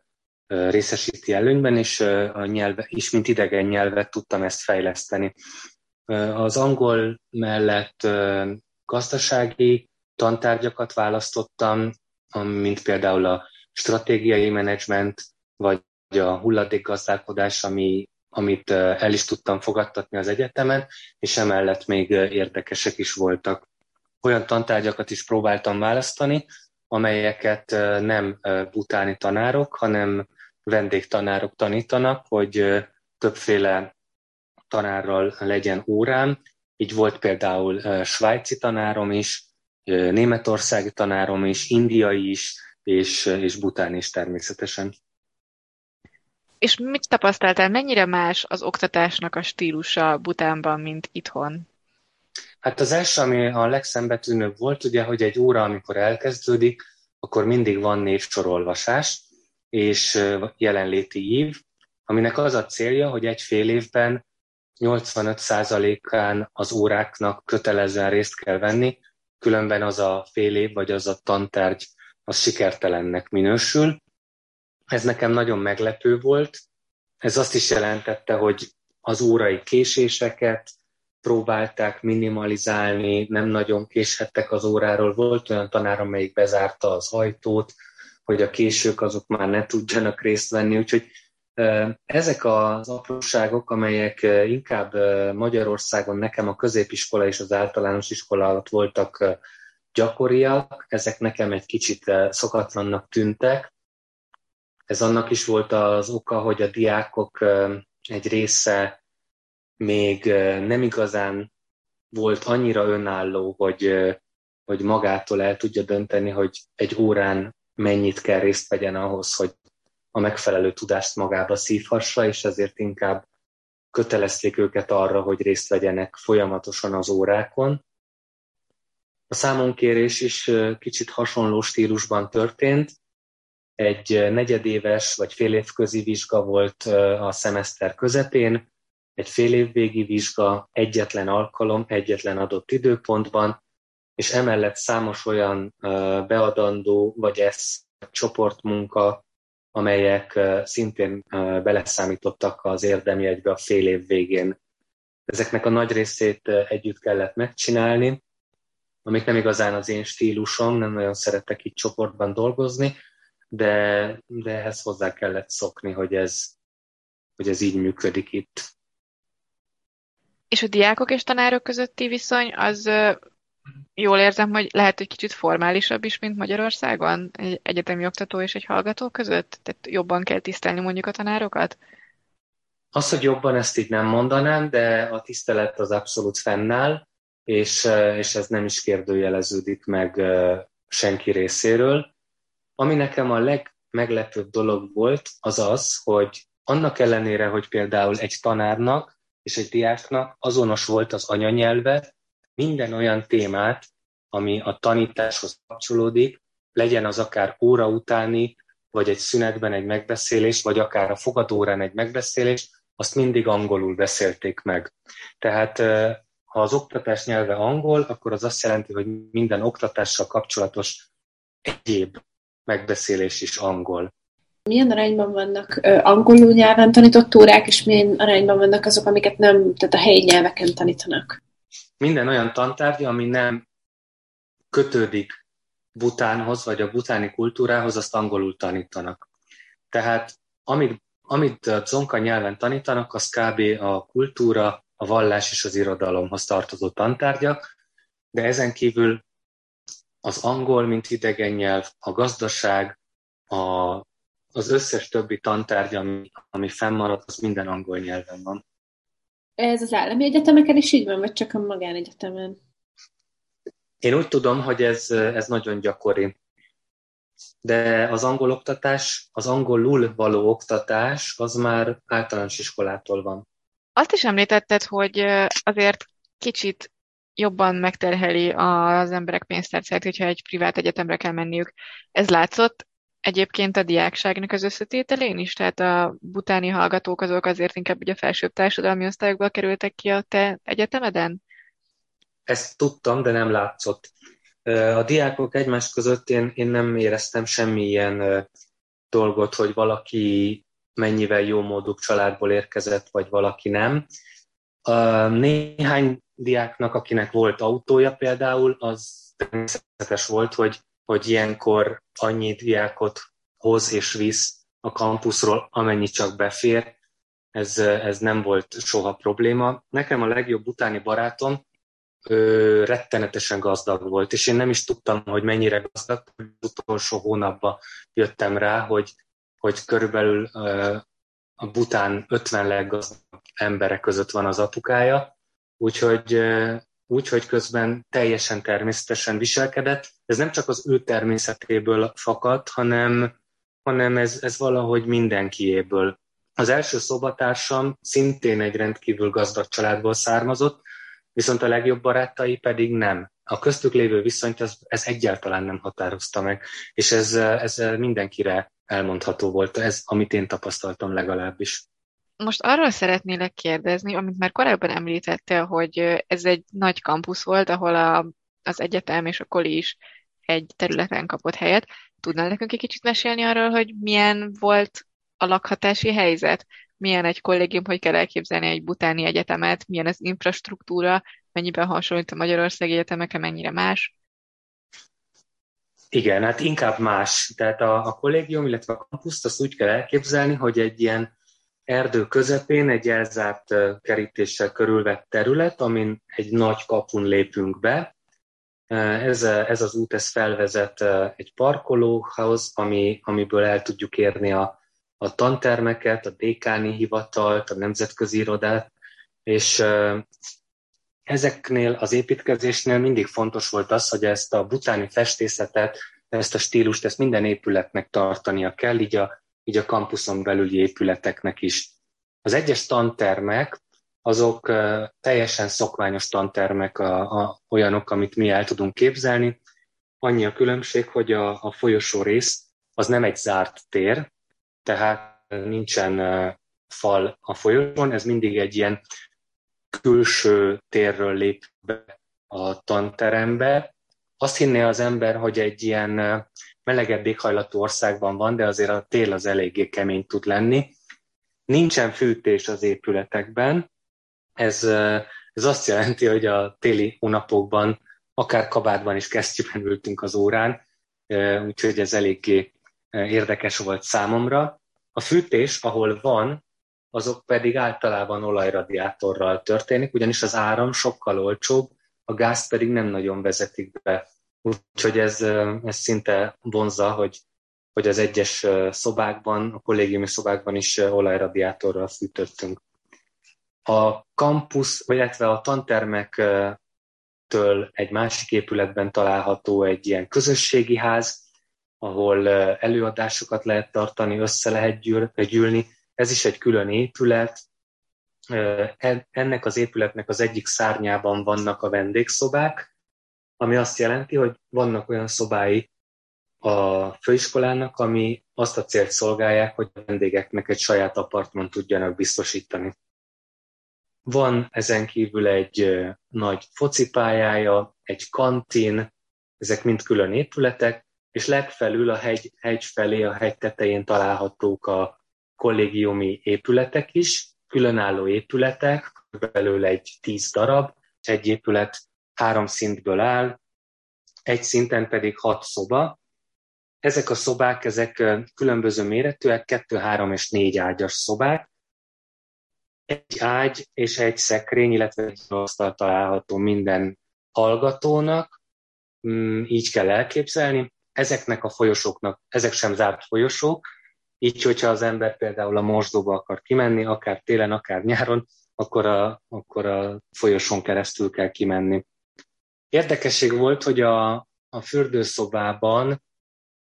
részesíti előnyben, és a nyelve, is mint idegen nyelvet tudtam ezt fejleszteni. Az angol mellett gazdasági tantárgyakat választottam, mint például a stratégiai menedzsment, vagy a hulladékgazdálkodás, ami, amit el is tudtam fogadtatni az egyetemen, és emellett még érdekesek is voltak. Olyan tantárgyakat is próbáltam választani, amelyeket nem butáni tanárok, hanem vendégtanárok tanítanak, hogy többféle tanárral legyen órám. Így volt például svájci tanárom is, németországi tanárom is, indiai is, és, és bután is természetesen. És mit tapasztaltál, mennyire más az oktatásnak a stílusa Butánban, mint itthon? Hát az első, ami a legszembetűnőbb volt, ugye, hogy egy óra, amikor elkezdődik, akkor mindig van névsorolvasás, és jelenléti ív, aminek az a célja, hogy egy fél évben 85%-án az óráknak kötelezően részt kell venni, különben az a fél év vagy az a tantárgy az sikertelennek minősül. Ez nekem nagyon meglepő volt. Ez azt is jelentette, hogy az órai késéseket próbálták minimalizálni, nem nagyon késhettek az óráról. Volt olyan tanár, amelyik bezárta az ajtót, hogy a késők azok már ne tudjanak részt venni, úgyhogy ezek az apróságok, amelyek inkább Magyarországon nekem a középiskola és az általános iskola alatt voltak gyakoriak, ezek nekem egy kicsit szokatlannak tűntek. Ez annak is volt az oka, hogy a diákok egy része még nem igazán volt annyira önálló, hogy, hogy magától el tudja dönteni, hogy egy órán mennyit kell részt vegyen ahhoz, hogy a megfelelő tudást magába szívhassa, és ezért inkább kötelezték őket arra, hogy részt vegyenek folyamatosan az órákon. A számonkérés is kicsit hasonló stílusban történt. Egy negyedéves vagy fél évközi vizsga volt a szemeszter közepén, egy fél évvégi vizsga egyetlen alkalom, egyetlen adott időpontban, és emellett számos olyan beadandó vagy ez csoportmunka, amelyek szintén beleszámítottak az érdemjegybe a fél év végén. Ezeknek a nagy részét együtt kellett megcsinálni, amik nem igazán az én stílusom, nem nagyon szeretek itt csoportban dolgozni, de, de ehhez hozzá kellett szokni, hogy ez, hogy ez így működik itt. És a diákok és tanárok közötti viszony az jól érzem, hogy lehet, hogy kicsit formálisabb is, mint Magyarországon egy egyetemi oktató és egy hallgató között? Tehát jobban kell tisztelni mondjuk a tanárokat? Az, hogy jobban ezt így nem mondanám, de a tisztelet az abszolút fennáll, és, és ez nem is kérdőjeleződik meg senki részéről. Ami nekem a legmeglepőbb dolog volt, az az, hogy annak ellenére, hogy például egy tanárnak és egy diáknak azonos volt az anyanyelve, minden olyan témát, ami a tanításhoz kapcsolódik, legyen az akár óra utáni, vagy egy szünetben egy megbeszélés, vagy akár a fogadórán egy megbeszélés, azt mindig angolul beszélték meg. Tehát ha az oktatás nyelve angol, akkor az azt jelenti, hogy minden oktatással kapcsolatos egyéb megbeszélés is angol. Milyen arányban vannak angolul nyelven tanított órák, és milyen arányban vannak azok, amiket nem, tehát a helyi nyelveken tanítanak? minden olyan tantárgya, ami nem kötődik Butánhoz, vagy a butáni kultúrához, azt angolul tanítanak. Tehát amit, amit a zonka nyelven tanítanak, az kb. a kultúra, a vallás és az irodalomhoz tartozó tantárgyak, de ezen kívül az angol, mint idegen nyelv, a gazdaság, a, az összes többi tantárgy, ami, ami fennmaradt, az minden angol nyelven van. Ez az állami egyetemeken is így van, vagy csak a magánegyetemen? Én úgy tudom, hogy ez, ez nagyon gyakori. De az angol oktatás, az angolul való oktatás, az már általános iskolától van. Azt is említetted, hogy azért kicsit jobban megterheli az emberek pénztárcát, hogyha egy privát egyetemre kell menniük. Ez látszott egyébként a diákságnak az összetételén is? Tehát a butáni hallgatók azok azért inkább ugye a felsőbb társadalmi osztályokba kerültek ki a te egyetemeden? Ezt tudtam, de nem látszott. A diákok egymás között én, én nem éreztem semmilyen dolgot, hogy valaki mennyivel jó módú családból érkezett, vagy valaki nem. Néhány diáknak, akinek volt autója például, az természetes volt, hogy, hogy ilyenkor annyi diákot hoz és visz a kampuszról, amennyi csak befér. Ez, ez nem volt soha probléma. Nekem a legjobb utáni barátom ő rettenetesen gazdag volt, és én nem is tudtam, hogy mennyire gazdag, az utolsó hónapban jöttem rá, hogy, hogy körülbelül a Bután 50 leggazdagabb emberek között van az apukája, úgyhogy, úgyhogy közben teljesen természetesen viselkedett. Ez nem csak az ő természetéből fakad, hanem, hanem ez, ez valahogy mindenkiéből. Az első szobatársam szintén egy rendkívül gazdag családból származott, viszont a legjobb barátai pedig nem. A köztük lévő viszonyt ez, ez egyáltalán nem határozta meg, és ez, ez mindenkire elmondható volt, ez, amit én tapasztaltam legalábbis. Most arról szeretnélek kérdezni, amit már korábban említettél, hogy ez egy nagy kampusz volt, ahol a, az egyetem és a koli is egy területen kapott helyet. Tudnál nekünk egy kicsit mesélni arról, hogy milyen volt a lakhatási helyzet? Milyen egy kollégium, hogy kell elképzelni egy butáni egyetemet, milyen az infrastruktúra, mennyiben hasonlít a Magyarországi egyetemekre, mennyire más? Igen, hát inkább más. Tehát a, a kollégium, illetve a kampuszt azt úgy kell elképzelni, hogy egy ilyen erdő közepén egy elzárt kerítéssel körülvett terület, amin egy nagy kapun lépünk be. Ez, ez az út ez felvezet egy parkolóhoz, ami, amiből el tudjuk érni a, a tantermeket, a dékáni hivatalt, a nemzetközi irodát, és ezeknél az építkezésnél mindig fontos volt az, hogy ezt a butáni festészetet, ezt a stílust, ezt minden épületnek tartania kell, így a, így a kampuszon belüli épületeknek is. Az egyes tantermek, azok teljesen szokványos tantermek, a, a, olyanok, amit mi el tudunk képzelni. Annyi a különbség, hogy a, a folyosó rész az nem egy zárt tér, tehát nincsen fal a folyosón, ez mindig egy ilyen külső térről lép be a tanterembe. Azt hinné az ember, hogy egy ilyen melegebb éghajlatú országban van, de azért a tél az eléggé kemény tud lenni. Nincsen fűtés az épületekben. Ez, ez azt jelenti, hogy a téli hónapokban akár kabátban is kesztyűben ültünk az órán, úgyhogy ez eléggé érdekes volt számomra. A fűtés, ahol van, azok pedig általában olajradiátorral történik, ugyanis az áram sokkal olcsóbb, a gázt pedig nem nagyon vezetik be. Úgyhogy ez, ez szinte vonza, hogy, hogy az egyes szobákban, a kollégiumi szobákban is olajradiátorral fűtöttünk. A kampusz, illetve a tantermektől egy másik épületben található egy ilyen közösségi ház, ahol előadásokat lehet tartani, össze lehet gyűlni, ez is egy külön épület. Ennek az épületnek az egyik szárnyában vannak a vendégszobák, ami azt jelenti, hogy vannak olyan szobái a főiskolának, ami azt a célt szolgálják, hogy a vendégeknek egy saját apartman tudjanak biztosítani. Van ezen kívül egy nagy focipályája, egy kantin, ezek mind külön épületek, és legfelül a hegy, hegy felé, a hegy tetején találhatók a kollégiumi épületek is, különálló épületek, belőle egy tíz darab, egy épület három szintből áll, egy szinten pedig hat szoba. Ezek a szobák, ezek különböző méretűek, kettő, három és négy ágyas szobák. Egy ágy és egy szekrény, illetve egy asztal található minden hallgatónak, mm, így kell elképzelni. Ezeknek a folyosóknak, ezek sem zárt folyosók, így, hogyha az ember például a mosdóba akar kimenni, akár télen, akár nyáron, akkor a, akkor a folyosón keresztül kell kimenni. Érdekesség volt, hogy a, a fürdőszobában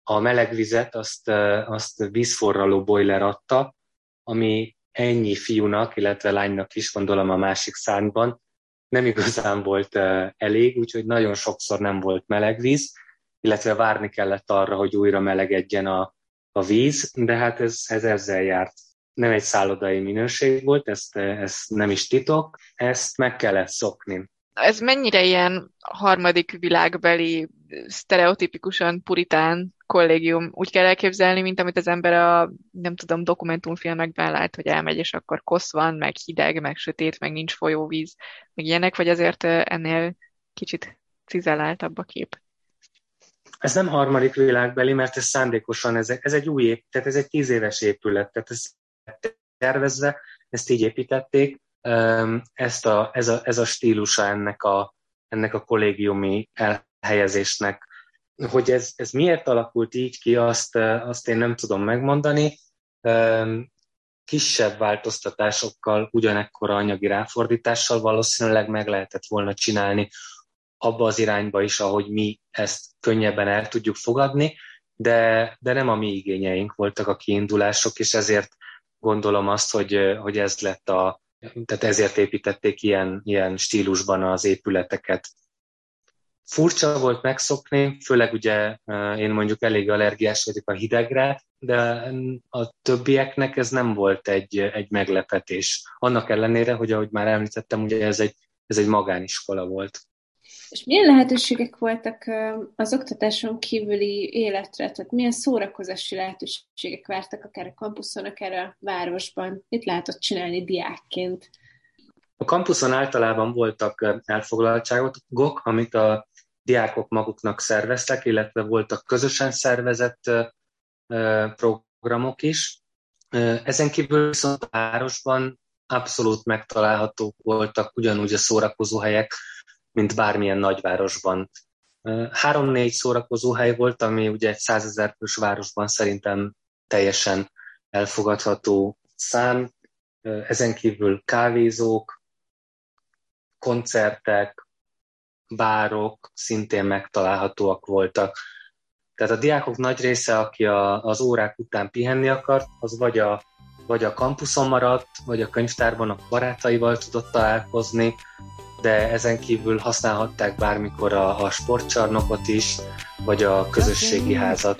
a meleg vizet azt, azt vízforraló boiler adta, ami ennyi fiúnak, illetve lánynak is, gondolom a másik szárnyban, nem igazán volt elég, úgyhogy nagyon sokszor nem volt meleg víz, illetve várni kellett arra, hogy újra melegedjen a, a víz, de hát ez, ez ezzel járt. Nem egy szállodai minőség volt, ezt, ezt nem is titok, ezt meg kellett szokni. Ez mennyire ilyen harmadik világbeli, sztereotipikusan puritán kollégium? Úgy kell elképzelni, mint amit az ember a, nem tudom, dokumentumfilmekben lát, hogy elmegy, és akkor kosz van, meg hideg, meg sötét, meg nincs folyóvíz, meg ilyenek, vagy azért ennél kicsit cizelláltabb a kép? Ez nem harmadik világbeli, mert ez szándékosan, ez, ez egy új épület, tehát ez egy tíz éves épület, tehát ez tervezve, ezt így építették, ezt a, ez, a, ez a stílusa ennek a, ennek a kollégiumi elhelyezésnek. Hogy ez, ez miért alakult így ki, azt, azt én nem tudom megmondani. Kisebb változtatásokkal, ugyanekkora anyagi ráfordítással valószínűleg meg lehetett volna csinálni abba az irányba is, ahogy mi ezt könnyebben el tudjuk fogadni, de, de nem a mi igényeink voltak a kiindulások, és ezért gondolom azt, hogy, hogy ez lett a, tehát ezért építették ilyen, ilyen stílusban az épületeket. Furcsa volt megszokni, főleg ugye én mondjuk elég allergiás vagyok a hidegre, de a többieknek ez nem volt egy, egy meglepetés. Annak ellenére, hogy ahogy már említettem, ugye ez egy, ez egy magániskola volt. És milyen lehetőségek voltak az oktatáson kívüli életre? Tehát milyen szórakozási lehetőségek vártak akár a kampuszon, akár a városban? Mit lehetett csinálni diákként? A kampuszon általában voltak elfoglaltságok, amit a diákok maguknak szerveztek, illetve voltak közösen szervezett programok is. Ezen kívül viszont a városban abszolút megtalálhatók voltak ugyanúgy a szórakozó helyek, mint bármilyen nagyvárosban. Három-négy szórakozó hely volt, ami ugye egy százezer fős városban szerintem teljesen elfogadható szám. Ezen kívül kávézók, koncertek, bárok szintén megtalálhatóak voltak. Tehát a diákok nagy része, aki a, az órák után pihenni akart, az vagy a, vagy a kampuszon maradt, vagy a könyvtárban a barátaival tudott találkozni, de ezen kívül használhatták bármikor a, a sportcsarnokot is, vagy a közösségi házat.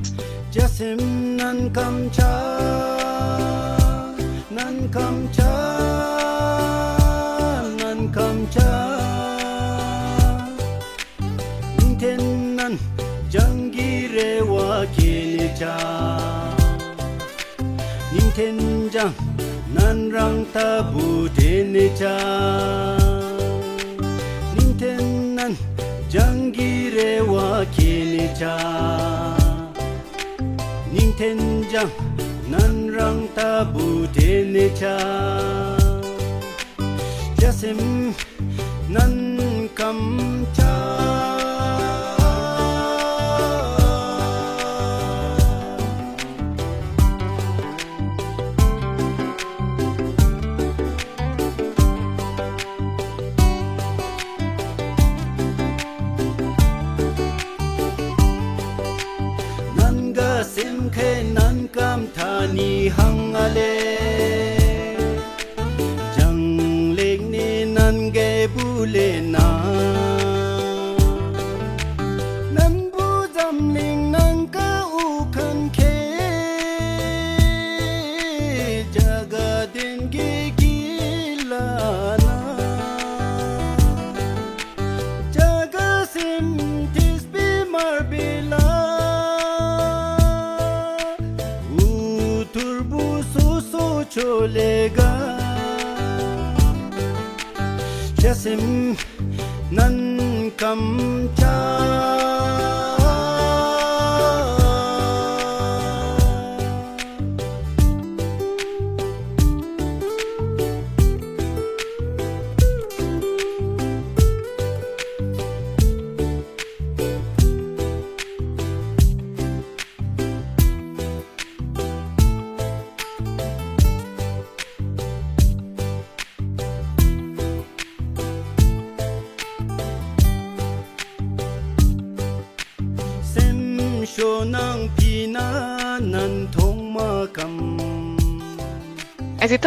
Nintenjang nan rang tabu deneja tennan jangire wa kinicha nintenja nan rang ta bu cha jasim nan kam cha खे नन्कम थानी हंगले जंग लेने नन्गे बुले ना Ez itt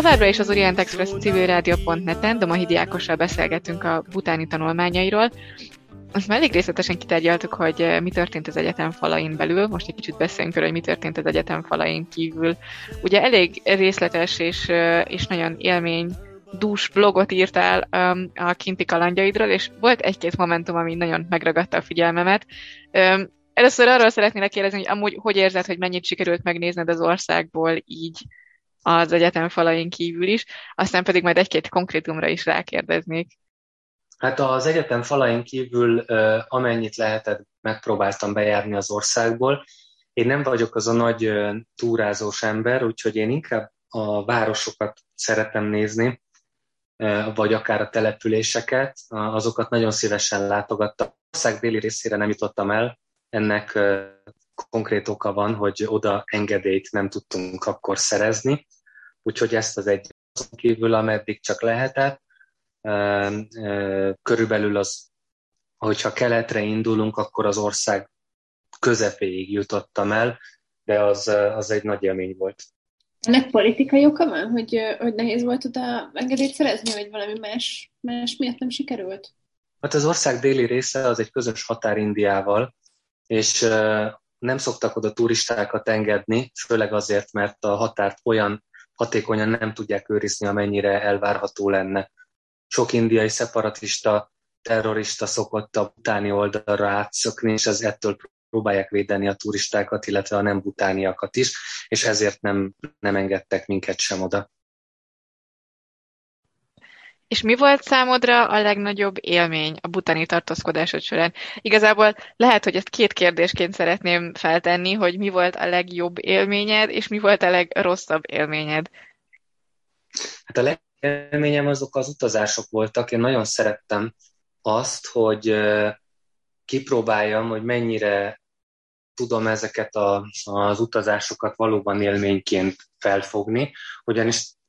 továbbra is az Orient Express civil rádió.net-en, de ma Ákossal beszélgetünk a butáni tanulmányairól. most már elég részletesen kitárgyaltuk, hogy mi történt az egyetem falain belül, most egy kicsit beszéljünk arra, hogy mi történt az egyetem falain kívül. Ugye elég részletes és, és nagyon élmény dús blogot írtál um, a kinti kalandjaidról, és volt egy-két momentum, ami nagyon megragadta a figyelmemet. Um, először arról szeretnélek kérdezni, hogy amúgy hogy érzed, hogy mennyit sikerült megnézned az országból így az egyetem falain kívül is, aztán pedig majd egy-két konkrétumra is rákérdeznék. Hát az egyetem falain kívül amennyit lehetett, megpróbáltam bejárni az országból. Én nem vagyok az a nagy túrázós ember, úgyhogy én inkább a városokat szeretem nézni, vagy akár a településeket, azokat nagyon szívesen látogattam. Ország déli részére nem jutottam el, ennek konkrét oka van, hogy oda engedélyt nem tudtunk akkor szerezni, úgyhogy ezt az egy kívül, ameddig csak lehetett. Körülbelül az, hogyha keletre indulunk, akkor az ország közepéig jutottam el, de az, az egy nagy élmény volt. Ennek politikai oka van, hogy, hogy nehéz volt oda engedélyt szerezni, vagy valami más, más miatt nem sikerült? Hát az ország déli része az egy közös határ Indiával, és nem szoktak oda turistákat engedni, főleg azért, mert a határt olyan hatékonyan nem tudják őrizni, amennyire elvárható lenne. Sok indiai szeparatista, terrorista szokott a butáni oldalra átszökni, és ez ettől próbálják védeni a turistákat, illetve a nem butániakat is, és ezért nem, nem engedtek minket sem oda. És mi volt számodra a legnagyobb élmény a butáni tartózkodásod során? Igazából lehet, hogy ezt két kérdésként szeretném feltenni, hogy mi volt a legjobb élményed, és mi volt a legrosszabb élményed? Hát a legélményem azok az utazások voltak. Én nagyon szerettem azt, hogy kipróbáljam, hogy mennyire tudom ezeket a, az utazásokat valóban élményként felfogni, ugyanis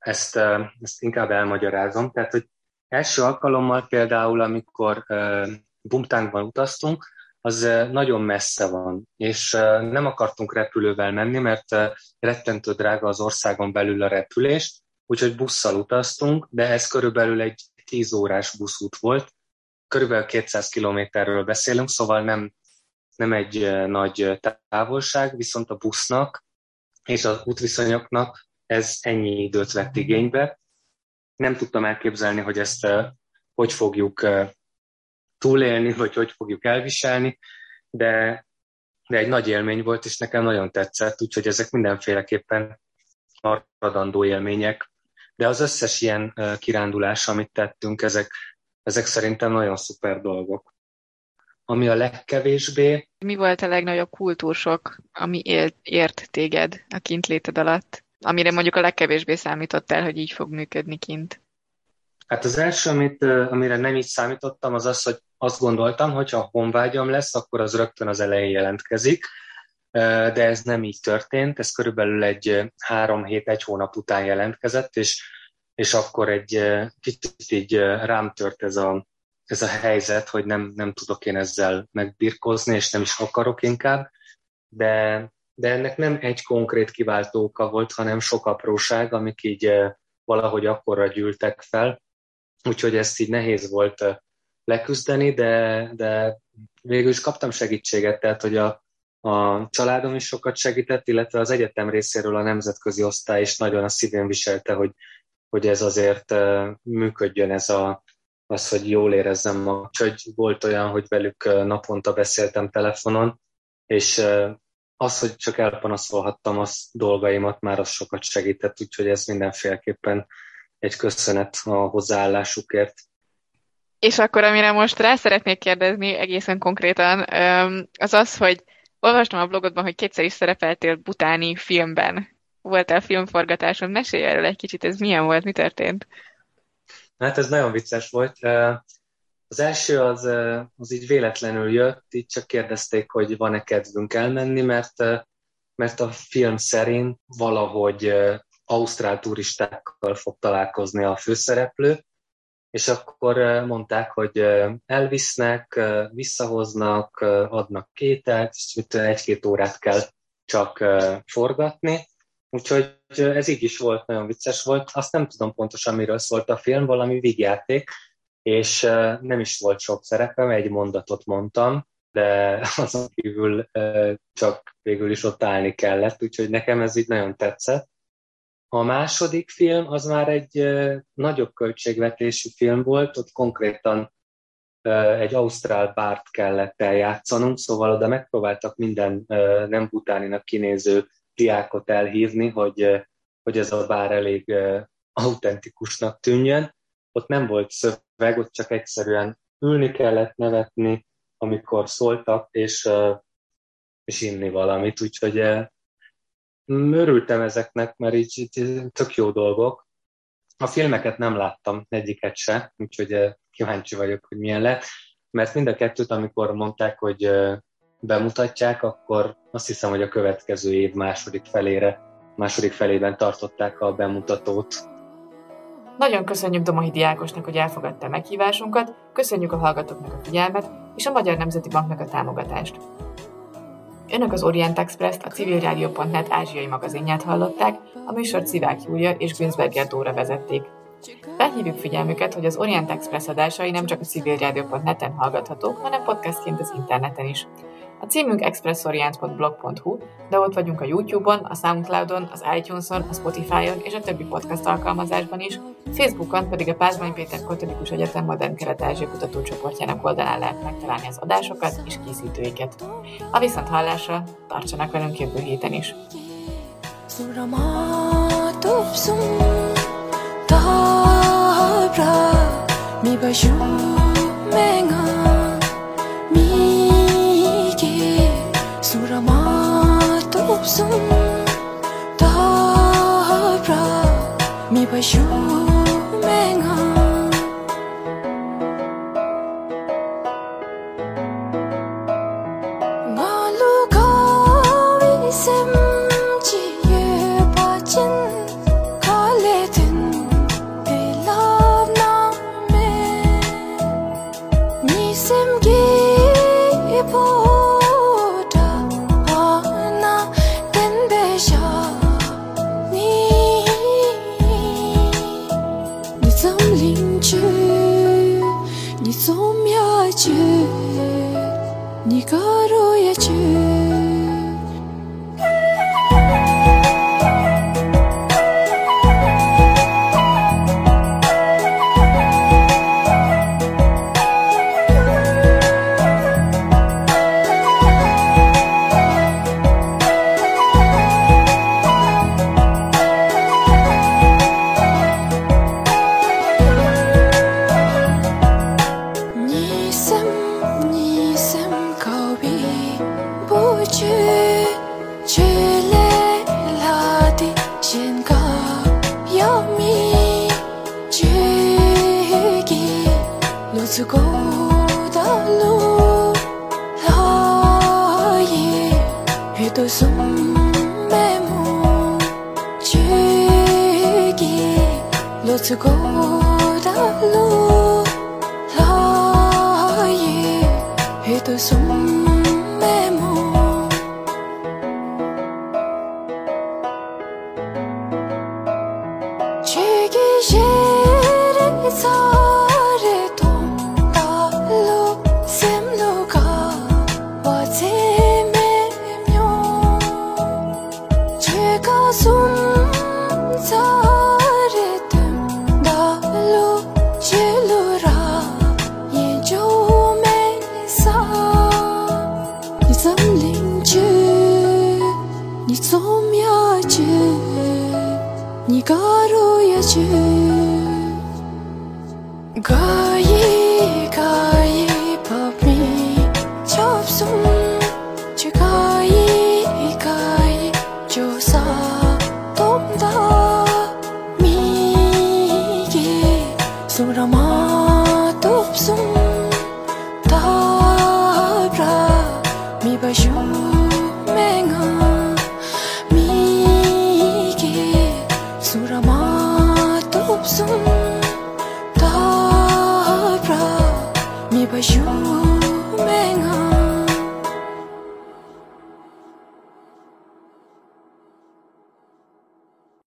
ezt, ezt inkább elmagyarázom. Tehát, hogy első alkalommal például, amikor Bumtánkban utaztunk, az nagyon messze van, és nem akartunk repülővel menni, mert rettentő drága az országon belül a repülés, úgyhogy busszal utaztunk, de ez körülbelül egy 10 órás buszút volt, körülbelül 200 kilométerről beszélünk, szóval nem, nem egy nagy távolság, viszont a busznak és az útviszonyoknak ez ennyi időt vett igénybe. Nem tudtam elképzelni, hogy ezt hogy fogjuk túlélni, vagy hogy fogjuk elviselni, de, de egy nagy élmény volt, és nekem nagyon tetszett, úgyhogy ezek mindenféleképpen maradandó élmények. De az összes ilyen kirándulás, amit tettünk, ezek, ezek szerintem nagyon szuper dolgok. Ami a legkevésbé... Mi volt a legnagyobb kultúrsok, ami élt, ért téged a kintléted alatt? Amire mondjuk a legkevésbé számítottál, hogy így fog működni kint? Hát az első, amit, amire nem így számítottam, az az, hogy azt gondoltam, hogy ha honvágyam lesz, akkor az rögtön az elején jelentkezik, de ez nem így történt, ez körülbelül egy három hét, egy hónap után jelentkezett, és, és akkor egy kicsit így rám tört ez a, ez a helyzet, hogy nem, nem tudok én ezzel megbirkózni, és nem is akarok inkább, de de ennek nem egy konkrét kiváltó volt, hanem sok apróság, amik így eh, valahogy akkorra gyűltek fel. Úgyhogy ezt így nehéz volt eh, leküzdeni, de, de végül is kaptam segítséget, tehát hogy a, a családom is sokat segített, illetve az egyetem részéről a nemzetközi osztály is nagyon a szívén viselte, hogy, hogy ez azért eh, működjön ez a, az, hogy jól érezzem. Úgyhogy volt olyan, hogy velük naponta beszéltem telefonon, és az, hogy csak elpanaszolhattam az dolgaimat, már az sokat segített, úgyhogy ez mindenféleképpen egy köszönet a hozzáállásukért. És akkor, amire most rá szeretnék kérdezni egészen konkrétan, az az, hogy olvastam a blogodban, hogy kétszer is szerepeltél butáni filmben. Voltál filmforgatáson, mesélj erről egy kicsit, ez milyen volt, mi történt? Hát ez nagyon vicces volt. Az első az, az így véletlenül jött, így csak kérdezték, hogy van-e kedvünk elmenni, mert, mert a film szerint valahogy ausztrál turistákkal fog találkozni a főszereplő, és akkor mondták, hogy elvisznek, visszahoznak, adnak kételt, és egy-két órát kell csak forgatni. Úgyhogy ez így is volt, nagyon vicces volt. Azt nem tudom pontosan, miről szólt a film, valami vígjáték, és nem is volt sok szerepem, egy mondatot mondtam, de azon kívül csak végül is ott állni kellett, úgyhogy nekem ez így nagyon tetszett. A második film az már egy nagyobb költségvetésű film volt, ott konkrétan egy ausztrál bárt kellett eljátszanunk, szóval oda megpróbáltak minden nem butáninak kinéző diákot elhívni, hogy, hogy ez a bár elég autentikusnak tűnjön. Ott nem volt szöveg, ott csak egyszerűen ülni kellett, nevetni, amikor szóltak, és, és inni valamit, úgyhogy örültem ezeknek, mert így, így tök jó dolgok. A filmeket nem láttam, egyiket se, úgyhogy kíváncsi vagyok, hogy milyen lett, mert mind a kettőt, amikor mondták, hogy bemutatják, akkor azt hiszem, hogy a következő év második felére, második felében tartották a bemutatót. Nagyon köszönjük Domohidi Ágosnak, hogy elfogadta a meghívásunkat, köszönjük a hallgatóknak a figyelmet és a Magyar Nemzeti Banknak a támogatást. Önök az Orient Express-t, a civilrádió.net ázsiai magazinját hallották, a műsort Szivák Júlia és Günzberger Dóra vezették. Felhívjuk figyelmüket, hogy az Orient Express adásai nem csak a civilrádió.net-en hallgathatók, hanem podcastként az interneten is. A címünk expressorient.blog.hu, de ott vagyunk a YouTube-on, a Soundcloud-on, az iTunes-on, a Spotify-on és a többi podcast alkalmazásban is, Facebookon pedig a Pázmány Péter Katolikus Egyetem Modern Kelet-Ázsia kutatócsoportjának oldalán lehet megtalálni az adásokat és készítőiket. A viszont hallásra tartsanak velünk jövő héten is! mi 없음 더불어 미워요 to go down low la ye yu to sum me mo ju gi lo to go down low la ye yu to sum